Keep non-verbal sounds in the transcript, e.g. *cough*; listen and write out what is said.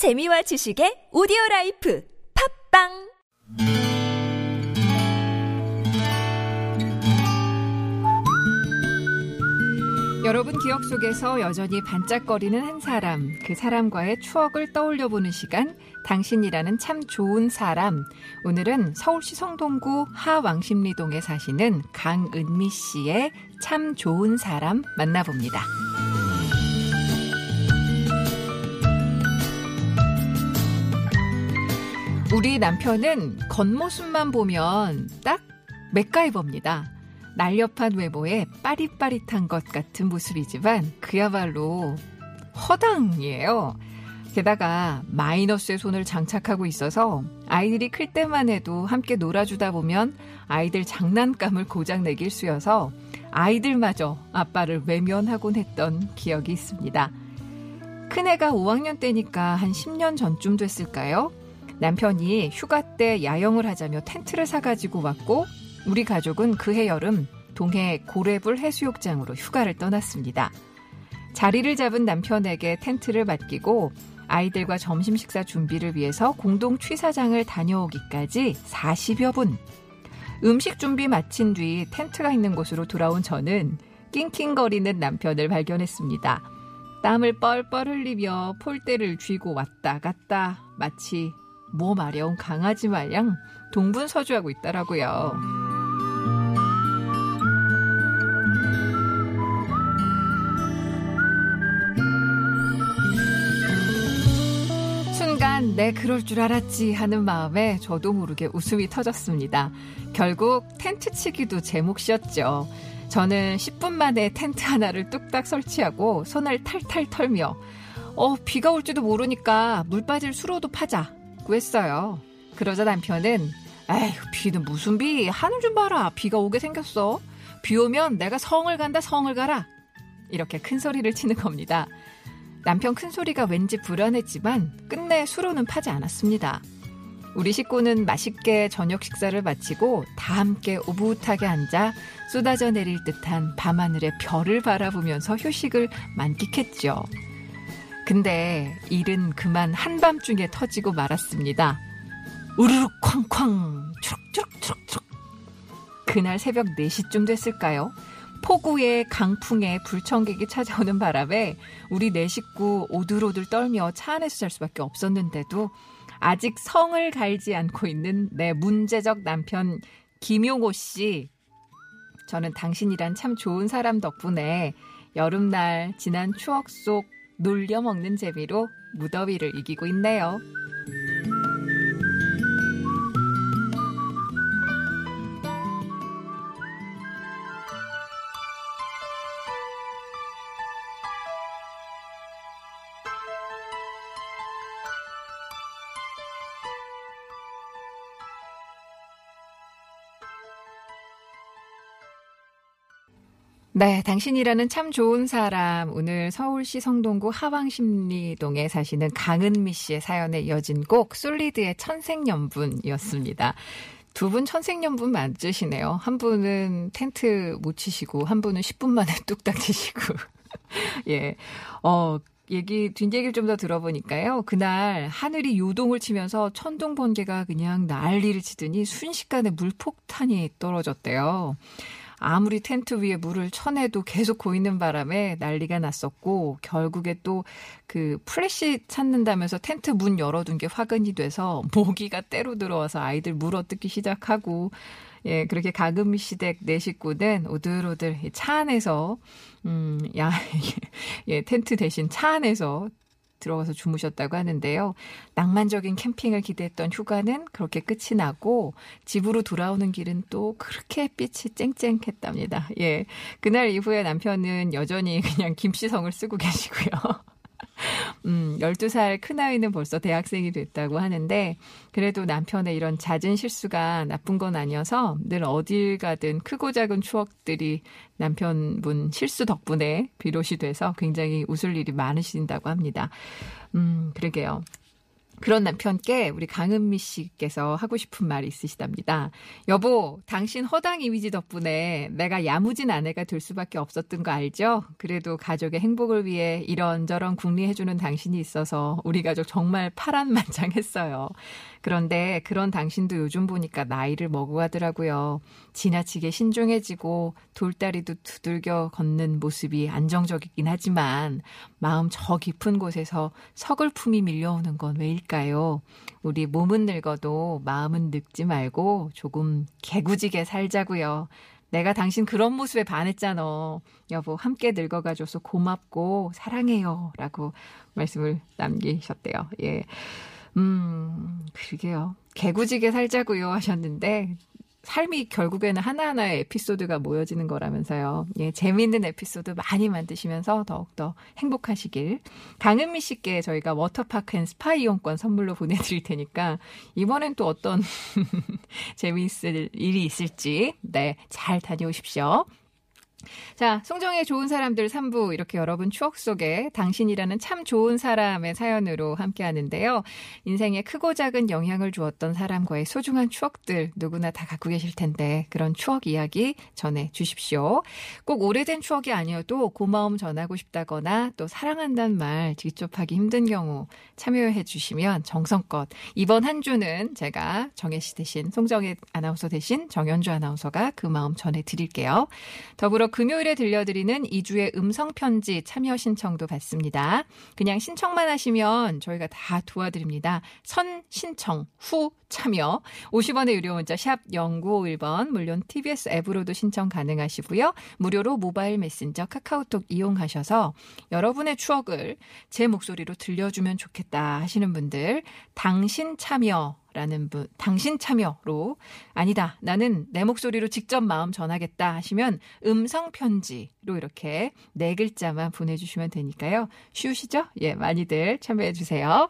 재미와 지식의 오디오 라이프 팟빵 여러분 기억 속에서 여전히 반짝거리는 한 사람, 그 사람과의 추억을 떠올려 보는 시간, 당신이라는 참 좋은 사람. 오늘은 서울시 성동구 하왕십리동에 사시는 강은미 씨의 참 좋은 사람 만나봅니다. 우리 남편은 겉모습만 보면 딱 맥가이버입니다. 날렵한 외모에 빠릿빠릿한 것 같은 모습이지만 그야말로 허당이에요. 게다가 마이너스의 손을 장착하고 있어서 아이들이 클 때만 해도 함께 놀아주다 보면 아이들 장난감을 고장내길 수여서 아이들마저 아빠를 외면하곤 했던 기억이 있습니다. 큰애가 5학년 때니까 한 10년 전쯤 됐을까요? 남편이 휴가 때 야영을 하자며 텐트를 사가지고 왔고 우리 가족은 그해 여름 동해 고래불 해수욕장으로 휴가를 떠났습니다. 자리를 잡은 남편에게 텐트를 맡기고 아이들과 점심 식사 준비를 위해서 공동 취사장을 다녀오기까지 40여 분. 음식 준비 마친 뒤 텐트가 있는 곳으로 돌아온 저는 낑낑거리는 남편을 발견했습니다. 땀을 뻘뻘 흘리며 폴대를 쥐고 왔다 갔다 마치 몸 마려운 강아지 마냥 동분서주하고 있더라고요. 순간 내 그럴 줄 알았지 하는 마음에 저도 모르게 웃음이 터졌습니다. 결국 텐트 치기도 제 몫이었죠. 저는 10분 만에 텐트 하나를 뚝딱 설치하고 손을 탈탈 털며 어 비가 올지도 모르니까 물 빠질 수로도 파자 고 했어요. 그러자 남편은 에휴 비는 무슨 비 하늘 좀 봐라 비가 오게 생겼어. 비 오면 내가 성을 간다 성을 가라. 이렇게 큰 소리를 치는 겁니다. 남편 큰 소리가 왠지 불안했지만 끝내 수로는 파지 않았습니다. 우리 식구는 맛있게 저녁 식사를 마치고 다 함께 오붓하게 앉아 쏟아져 내릴 듯한 밤하늘의 별을 바라보면서 휴식을 만끽했죠. 근데 일은 그만 한밤중에 터지고 말았습니다. 우르륵 쾅쾅 추룩추룩추룩추룩 그날 새벽 4시쯤 됐을까요? 폭우에 강풍에 불청객이 찾아오는 바람에 우리 네 식구 오들오들 떨며 차 안에서 잘 수밖에 없었는데도 아직 성을 갈지 않고 있는 내 문제적 남편 김용호 씨. 저는 당신이란 참 좋은 사람 덕분에 여름날 지난 추억 속 놀려 먹는 재미로 무더위를 이기고 있네요. 네, 당신이라는 참 좋은 사람. 오늘 서울시 성동구 하왕십리동에 사시는 강은미 씨의 사연에 이어진 곡 솔리드의 천생연분이었습니다. 두 분 천생연분 맞으시네요. 한 분은 텐트 못 치시고 한 분은 10분 만에 *laughs* 뚝딱 치시고. *laughs* 예. 어, 얘기 뒷얘기를 좀 더 들어보니까요. 그날 하늘이 요동을 치면서 천둥 번개가 그냥 난리를 치더니 순식간에 물폭탄이 떨어졌대요. 아무리 텐트 위에 물을 쳐내도 계속 고이는 바람에 난리가 났었고 결국에 또 그 플래시 찾는다면서 텐트 문 열어둔 게 화근이 돼서 모기가 떼로 들어와서 아이들 물어 뜯기 시작하고 예, 그렇게 강은미 시댁 네 식구는 오들오들 차 안에서, 음, 야, *laughs* 예, 텐트 대신 차 안에서 들어가서 주무셨다고 하는데요. 낭만적인 캠핑을 기대했던 휴가는 그렇게 끝이 나고 집으로 돌아오는 길은 또 그렇게 햇빛이 쨍쨍했답니다. 예. 그날 이후에 남편은 여전히 그냥 김씨성을 쓰고 계시고요. *laughs* 음, 12살 큰아이는 벌써 대학생이 됐다고 하는데, 그래도 남편의 이런 잦은 실수가 나쁜 건 아니어서 늘 어딜 가든 크고 작은 추억들이 남편분 실수 덕분에 비롯이 돼서 굉장히 웃을 일이 많으신다고 합니다. 음, 그러게요. 그런 남편께 우리 강은미 씨께서 하고 싶은 말이 있으시답니다. 여보, 당신 허당 이미지 덕분에 내가 야무진 아내가 될 수밖에 없었던 거 알죠? 그래도 가족의 행복을 위해 이런저런 궁리해주는 당신이 있어서 우리 가족 정말 파란만장했어요. 그런데 그런 당신도 요즘 보니까 나이를 먹어가더라고요. 지나치게 신중해지고 돌다리도 두들겨 걷는 모습이 안정적이긴 하지만 마음 저 깊은 곳에서 서글픔이 밀려오는 건 왜일까요? 우리 몸은 늙어도 마음은 늙지 말고 조금 개구지게 살자고요. 내가 당신 그런 모습에 반했잖아. 여보, 함께 늙어가줘서 고맙고 사랑해요. 라고 말씀을 남기셨대요. 예. 음, 그러게요. 개구지게 살자고요 하셨는데 삶이 결국에는 하나하나의 에피소드가 모여지는 거라면서요. 예, 재미있는 에피소드 많이 만드시면서 더욱더 행복하시길. 강은미 씨께 저희가 워터파크 and 스파 이용권 선물로 보내드릴 테니까 이번엔 또 어떤 *laughs* 재미있을 일이 있을지 네, 잘 다녀오십시오. 자, 송정의 좋은 사람들 3부 이렇게 여러분 추억 속에 당신이라는 참 좋은 사람의 사연으로 함께 하는데요. 인생에 크고 작은 영향을 주었던 사람과의 소중한 추억들 누구나 다 갖고 계실 텐데 그런 추억 이야기 전해 주십시오. 꼭 오래된 추억이 아니어도 고마움 전하고 싶다거나 또 사랑한다는 말 직접 하기 힘든 경우 참여해 주시면 정성껏 이번 한 주는 제가 정혜 씨 대신 송정혜 아나운서 대신 정현주 아나운서가 그 마음 전해 드릴게요. 더불어 금요일에 들려드리는 2주의 음성 편지 참여 신청도 받습니다. 그냥 신청만 하시면 저희가 다 도와드립니다. 선 신청 후 참여 50원의 유료 문자 샵 0951번 물론 TBS 앱으로도 신청 가능하시고요. 무료로 모바일 메신저 카카오톡 이용하셔서 여러분의 추억을 제 목소리로 들려주면 좋겠다 하시는 분들 당신 참여 라는 분, 당신 참여로, 아니다, 나는 내 목소리로 직접 마음 전하겠다 하시면 음성편지로 이렇게 네 글자만 보내주시면 되니까요. 쉬우시죠? 예, 많이들 참여해주세요.